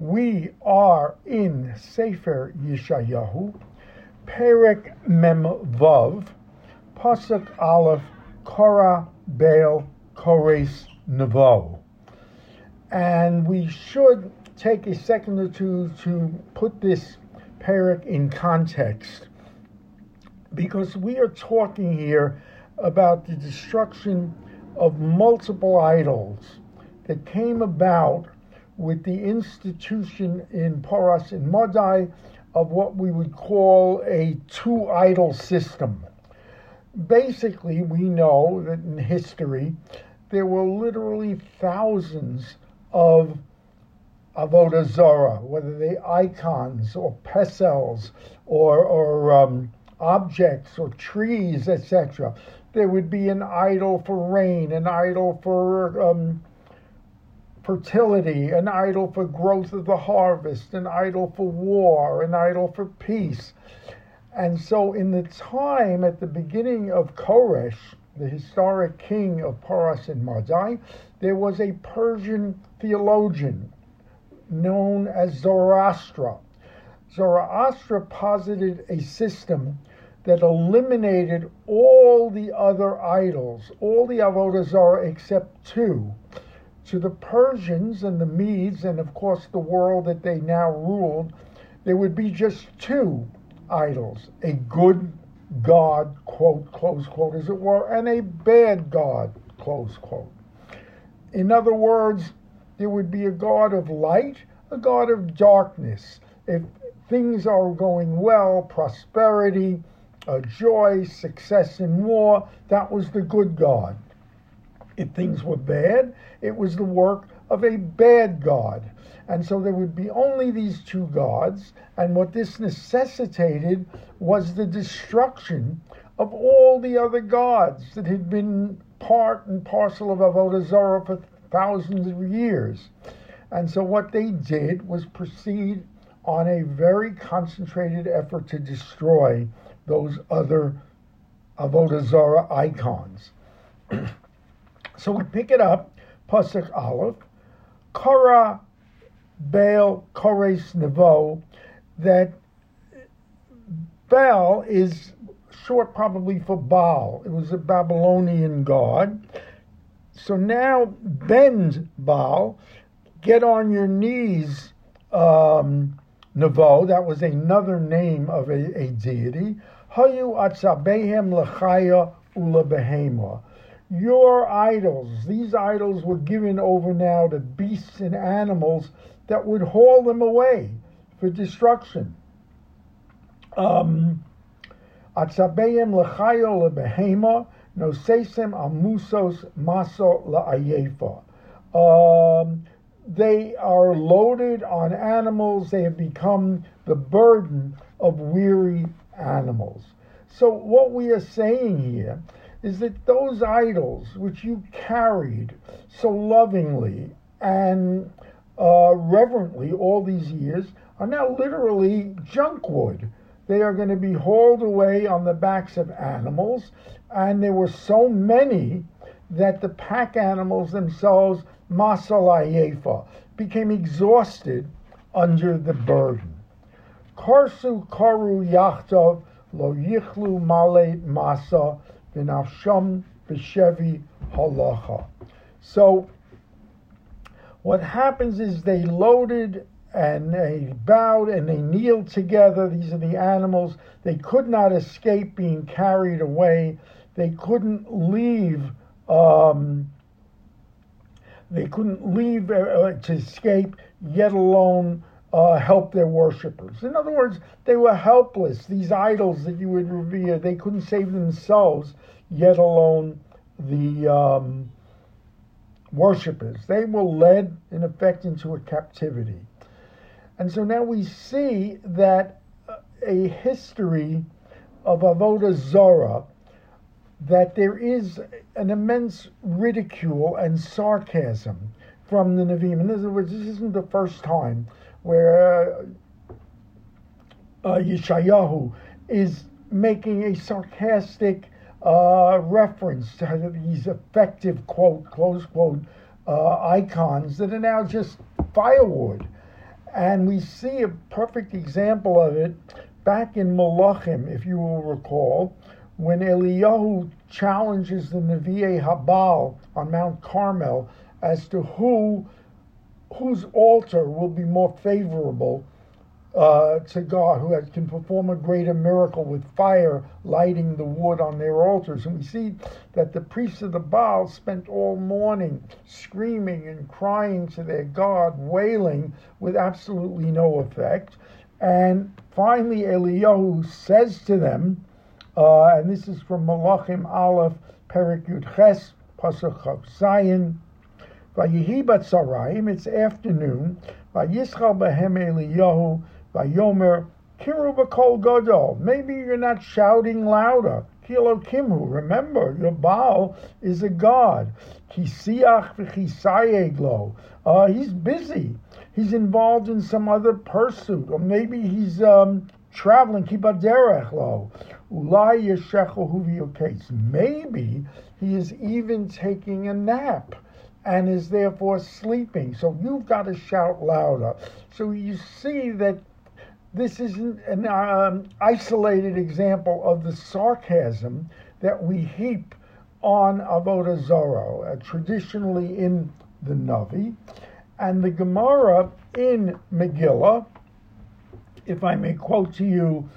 We are in Sefer Yeshayahu, Perek Mem Vav, Pasuk Aleph, Korah Baal Kores Nevo. And we should take a second or two to put this Perek in context because we are talking here about the destruction of multiple idols that came about with the institution in Paras and Madai of what we would call a two idol system. Basically, we know that in history there were literally thousands of avodah whether they icons or pesels or, or um, objects or trees, etc. There would be an idol for rain, an idol for um, fertility, an idol for growth of the harvest, an idol for war, an idol for peace. And so, in the time at the beginning of Koresh, the historic king of Paras and Madai, there was a Persian theologian known as Zoroaster. Zoroaster posited a system that eliminated all the other idols, all the avodah zarah except two. To the Persians and the Medes, and of course the world that they now ruled, there would be just two idols a good God, quote, close quote, as it were, and a bad God, close quote. In other words, there would be a God of light, a God of darkness. If things are going well, prosperity, joy, success in war, that was the good God. If things were bad, it was the work of a bad God. And so there would be only these two gods, and what this necessitated was the destruction of all the other gods that had been part and parcel of Avodah Zarah for thousands of years. And so what they did was proceed on a very concentrated effort to destroy those other Avodah Zarah icons. so we pick it up, Pasuk Aleph, Korah Baal Kores Nevo, that Baal is short probably for Baal. It was a Babylonian god. So now bend Baal, get on your knees, um, Nevo, that was another name of a, a deity. Hayu atzabehem lechaya ula Your idols, these idols were given over now to beasts and animals that would haul them away for destruction. Um, Atzabeim lechayo lebehema, nosesem amusos maso la'ayefa. Um, they are loaded on animals. They have become the burden of weary animals. So, what we are saying here is that those idols which you carried so lovingly and uh, reverently all these years are now literally junk wood. They are going to be hauled away on the backs of animals, and there were so many that the pack animals themselves, masalayefa, became exhausted under the burden. Karsu karu yachtov lo yichlu male masa v'nafsham b'shevi halacha. So what happens is they loaded and they bowed and they kneeled together. These are the animals. They could not escape being carried away. They couldn't leave. Um, they couldn't leave uh, to escape, yet alone uh, help their worshippers. In other words, they were helpless. These idols that you would revere, they couldn't save themselves, yet alone the um, worshippers. They were led, in effect, into a captivity. And so now we see that a history of Avodah Zarah, that there is an immense ridicule and sarcasm from the Nevi'im. In other words, this isn't the first time where uh, Yeshayahu is making a sarcastic uh, reference to these effective quote, close quote, uh, icons that are now just firewood. And we see a perfect example of it back in Malachim, if you will recall, when Eliyahu challenges the Nevi'e Habal on Mount Carmel as to who whose altar will be more favorable uh, to God, who has, can perform a greater miracle with fire lighting the wood on their altars. And we see that the priests of the Baal spent all morning screaming and crying to their God, wailing with absolutely no effect. And finally, Eliyahu says to them, uh, and this is from Malachim Aleph, Perik Yud Ches, Pasuk Zion, Vayihi Batzarayim, it's afternoon, Vayischal Behem Eliyahu, Vayomer, Kiru Bakol Gadol. Maybe you're not shouting louder. Kilo Kimhu. Remember, your Baal is a god. Kisiach v'chisayeglo. Uh, he's busy. He's involved in some other pursuit, or maybe he's um, traveling. Kibaderech lo. Ulai yeshecho case. Maybe he is even taking a nap and is therefore sleeping. So you've got to shout louder. So you see that this isn't an um, isolated example of the sarcasm that we heap on Avodah Zarah, uh, traditionally in the Navi. And the Gemara in Megillah, if I may quote to you,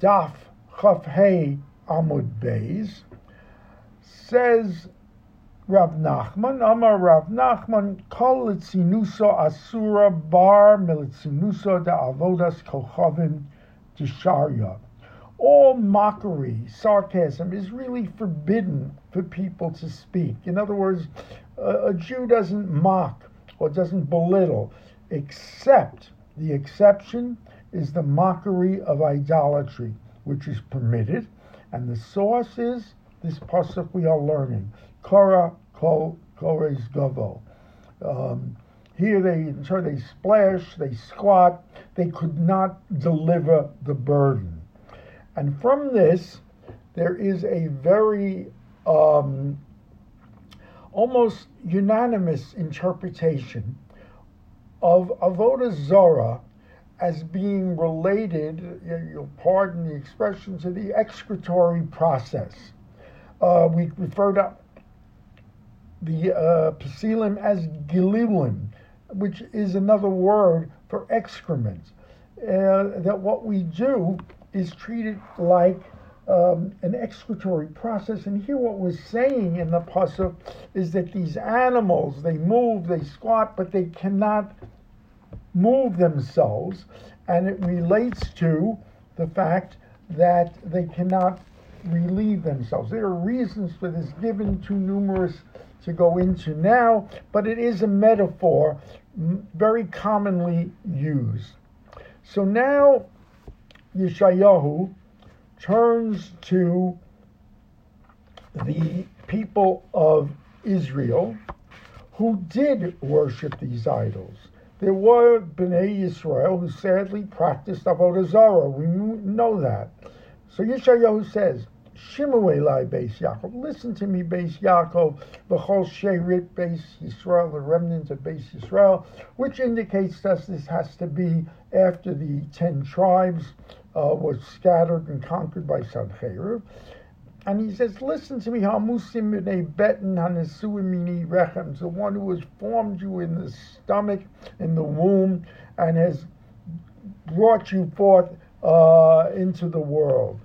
Daf Chaf Hey Amud Beis, says Rav Nachman, Amar Rav Nachman, Kol Litzinuso Asura Bar Militzinuso de Avodas Kochavim Tisharya. All mockery, sarcasm is really forbidden for people to speak. In other words, a, a Jew doesn't mock or doesn't belittle, except the exception is the mockery of idolatry, which is permitted. And the source is this pasuk we are learning. Kora Kores Gavo. Um, here they so they splash, they squat, they could not deliver the burden. And from this, there is a very um, almost unanimous interpretation of Avodah Zarah as being related, you'll pardon the expression, to the excretory process. Uh, we refer to the uh, as gililim, which is another word for excrement. Uh, that what we do is treat it like um, an excretory process. And here, what we're saying in the pasuk is that these animals they move, they squat, but they cannot move themselves, and it relates to the fact that they cannot relieve themselves. There are reasons for this given to numerous to go into now, but it is a metaphor very commonly used. So now Yeshayahu turns to the people of Israel who did worship these idols. There were Bnei Israel who sadly practiced Avodah Zarah. We know that. So Yeshayahu says, Shimu Elai Beis Yaakov. Listen to me, Beis Yaakov, the whole Sherit Beis Yisrael, the remnant of Beis Yisrael, which indicates that this has to be after the ten tribes uh, was scattered and conquered by Sancheiriv. And he says, Listen to me, Hamusim b'nei betin hanesuimini rechem, the one who has formed you in the stomach, in the womb, and has brought you forth uh, into the world.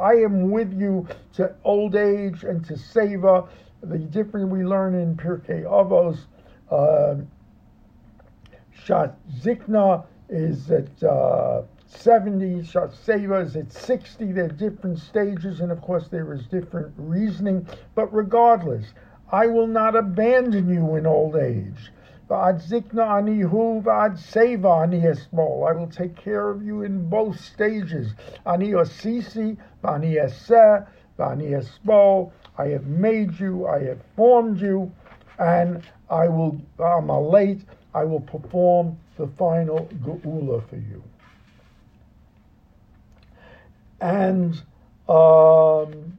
I am with you to old age and to seva. The difference we learn in Pirkei Avos, uh, Shat Zikna is at uh, 70, Seva is at 60. There are different stages, and of course, there is different reasoning. But regardless, I will not abandon you in old age. I will take care of you in both stages. Ani osisi, ani eseh, ani espo. I have made you, I have formed you, and I will, I'm late, I will perform the final geula for you. And um,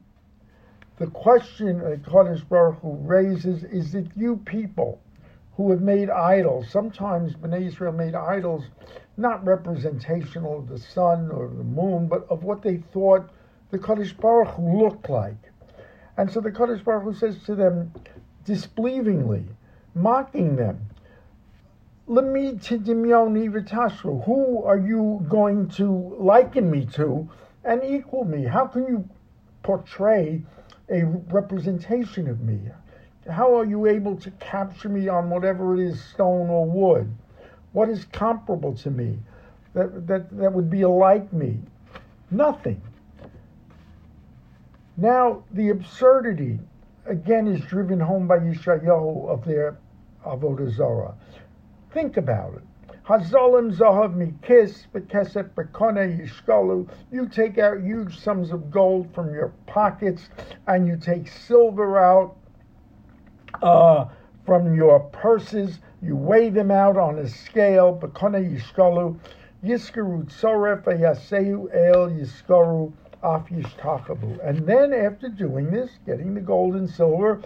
the question that Kodesh Baruch Hu raises is that you people who have made idols, sometimes Bnei Israel made idols not representational of the sun or the moon, but of what they thought the Kadosh Baruch Hu looked like. And so the Kadosh Baruch Hu says to them, disbelievingly, mocking them. Who are you going to liken me to and equal me? How can you portray a representation of me? How are you able to capture me on whatever it is, stone or wood? What is comparable to me that, that, that would be like me? Nothing. Now, the absurdity, again, is driven home by Yeshayahu of their Avodah Zarah. Think about it. Hazolim zahav mikis bekesef bekone yishkalu. You take out huge sums of gold from your pockets and you take silver out uh, from your purses. You weigh them out on a scale. Bekone yishkalu. Yiskaru tzoref yasehu el yiskaru af yishtachabu. And then after doing this, getting the gold and silver,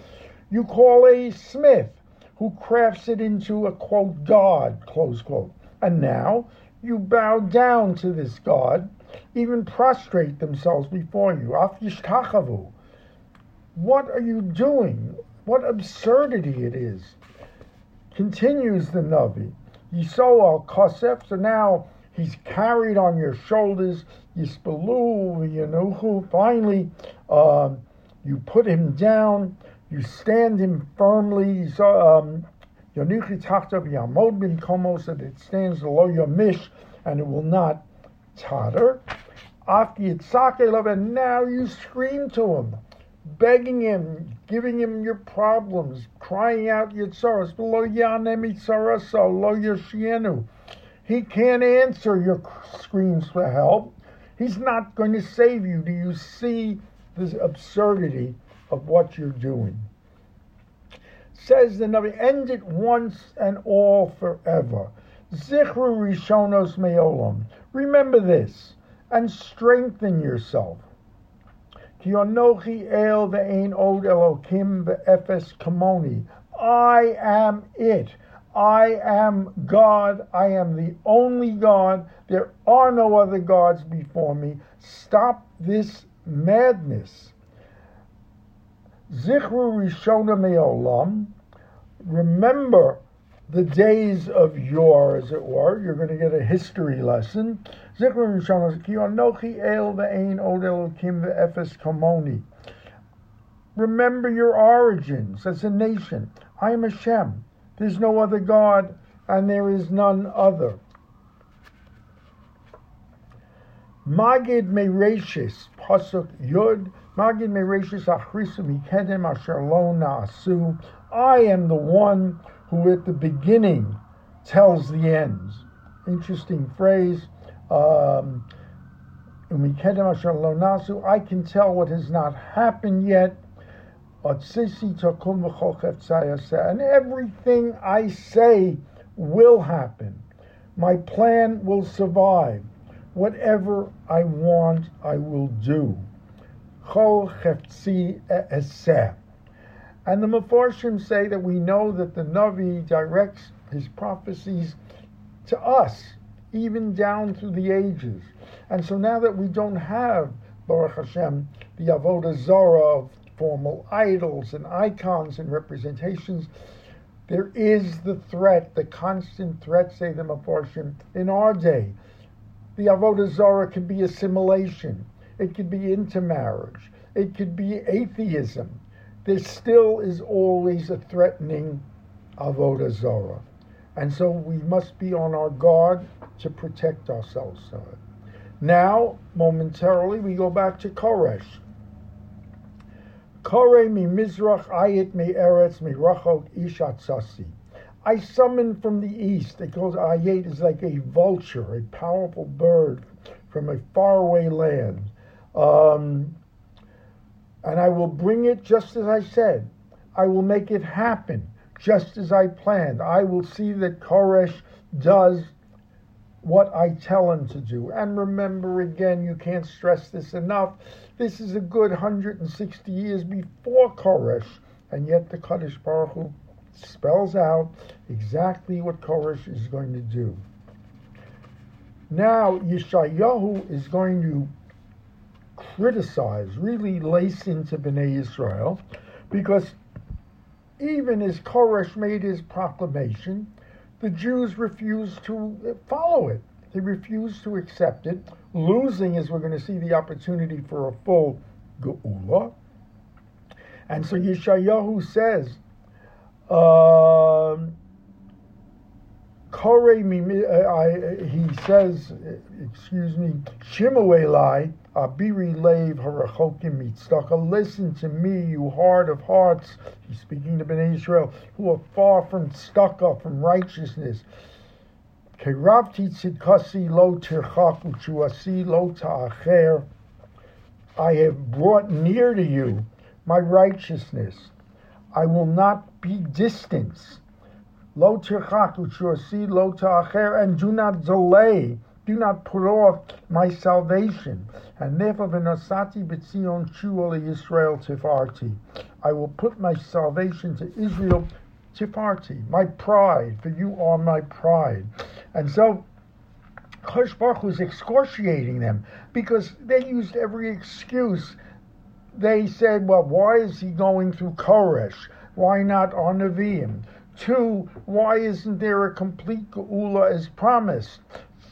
you call a smith who crafts it into a quote God, close quote. And now you bow down to this God, even prostrate themselves before you. What are you doing? What absurdity it is. Continues the Navi. Yisrael al Kosef, so now he's carried on your shoulders. Yispalu, Yanuhu. Finally, uh, you put him down, you stand him firmly. Um, Yonuchi Tachtav Yamod bin Komo, so that it stands below your mish and it will not totter. After Yitzhak and now you scream to him, begging him, giving him your problems, crying out Yitzaras, below Yanem Yitzaraso, lo Yoshienu. He can't answer your screams for help. He's not going to save you. Do you see the absurdity of what you're doing? says the Navi, end it once and all forever. Zichru Rishonos Meolam. Remember this and strengthen yourself. Ki onochi el ve'ein od Elokim ve'efes kamoni. I am it. I am God. I am the only God. There are no other gods before me. Stop this madness. Zichru Rishona Me'olam remember the days of yore, as it were. You're going to get a history lesson. Remember your origins as a nation. I am Hashem. There's no other God, and there is none other. Magid Mereshis, Pasuk Yud, Magid Mereshis Achrisu Mikedem Asher Naasu, I am the one who at the beginning tells the ends. Interesting phrase. Um, I can tell what has not happened yet. And everything I say will happen. My plan will survive. Whatever I want, I will do. And the Mefarshim say that we know that the Navi directs his prophecies to us, even down through the ages. And so now that we don't have, Baruch Hashem, the Avodah Zarah of formal idols and icons and representations, there is the threat, the constant threat, say the Mefarshim, in our day. The Avodah Zarah can be assimilation. It could be intermarriage. It could be atheism there still is always a threatening avodah zarah, and so we must be on our guard to protect ourselves. Now, momentarily, we go back to Koresh. Kore mi mizrach ayit mi eretz mi rachok ishat sasi. I summon from the east. It goes ayet is like a vulture, a powerful bird from a faraway land. Um, and I will bring it just as I said. I will make it happen just as I planned. I will see that Koresh does what I tell him to do. And remember again, you can't stress this enough. This is a good 160 years before Koresh, and yet the Kadosh Baruch Hu spells out exactly what Koresh is going to do. Now, Yeshayahu is going to criticize, really lace into Bnei Israel, because even as Koresh made his proclamation, the Jews refused to follow it. They refused to accept it, losing, as we're going to see, the opportunity for a full Geula. And so Yeshayahu says, um, uh, he says, excuse me, Shimuelai, Abiri Lev Harachokim Mitzdaka, listen to me, you heart of hearts, he's speaking to Ben Israel, who are far from tzedakah, from righteousness. Keravti tzidkasi lo tirchak uchuasi lo ta'acher, I have brought near to you my righteousness. I will not be distant. Lo tirchak uchuasi lo ta'acher, and do not delay do not put off my salvation. And therefore, v'nasati b'tzion shuol Yisrael tifarti. I will put my salvation to Israel tifarti, my pride, for you are my pride. And so, Kosh Baruch was excoriating them because they used every excuse. They said, well, why is he going through Koresh? Why not on? Two, why isn't there a complete Geula as promised?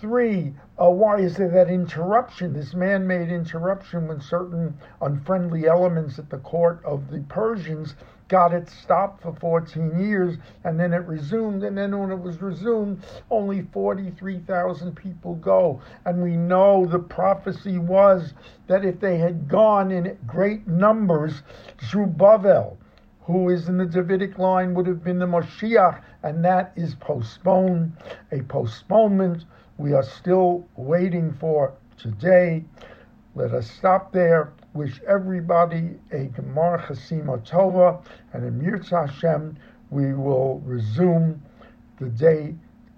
Three, uh, why is there that interruption, this man made interruption when certain unfriendly elements at the court of the Persians got it stopped for 14 years and then it resumed. And then when it was resumed, only 43,000 people go. And we know the prophecy was that if they had gone in great numbers, Zerubbabel, who is in the Davidic line, would have been the Moshiach, and that is postponed, a postponement we are still waiting for today. Let us stop there. Wish everybody a Gemar Chasima Tova, and im yirtzeh Hashem, we will resume the day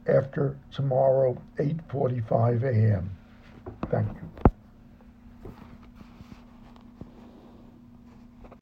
after tomorrow, 8.45 a.m. Thank you.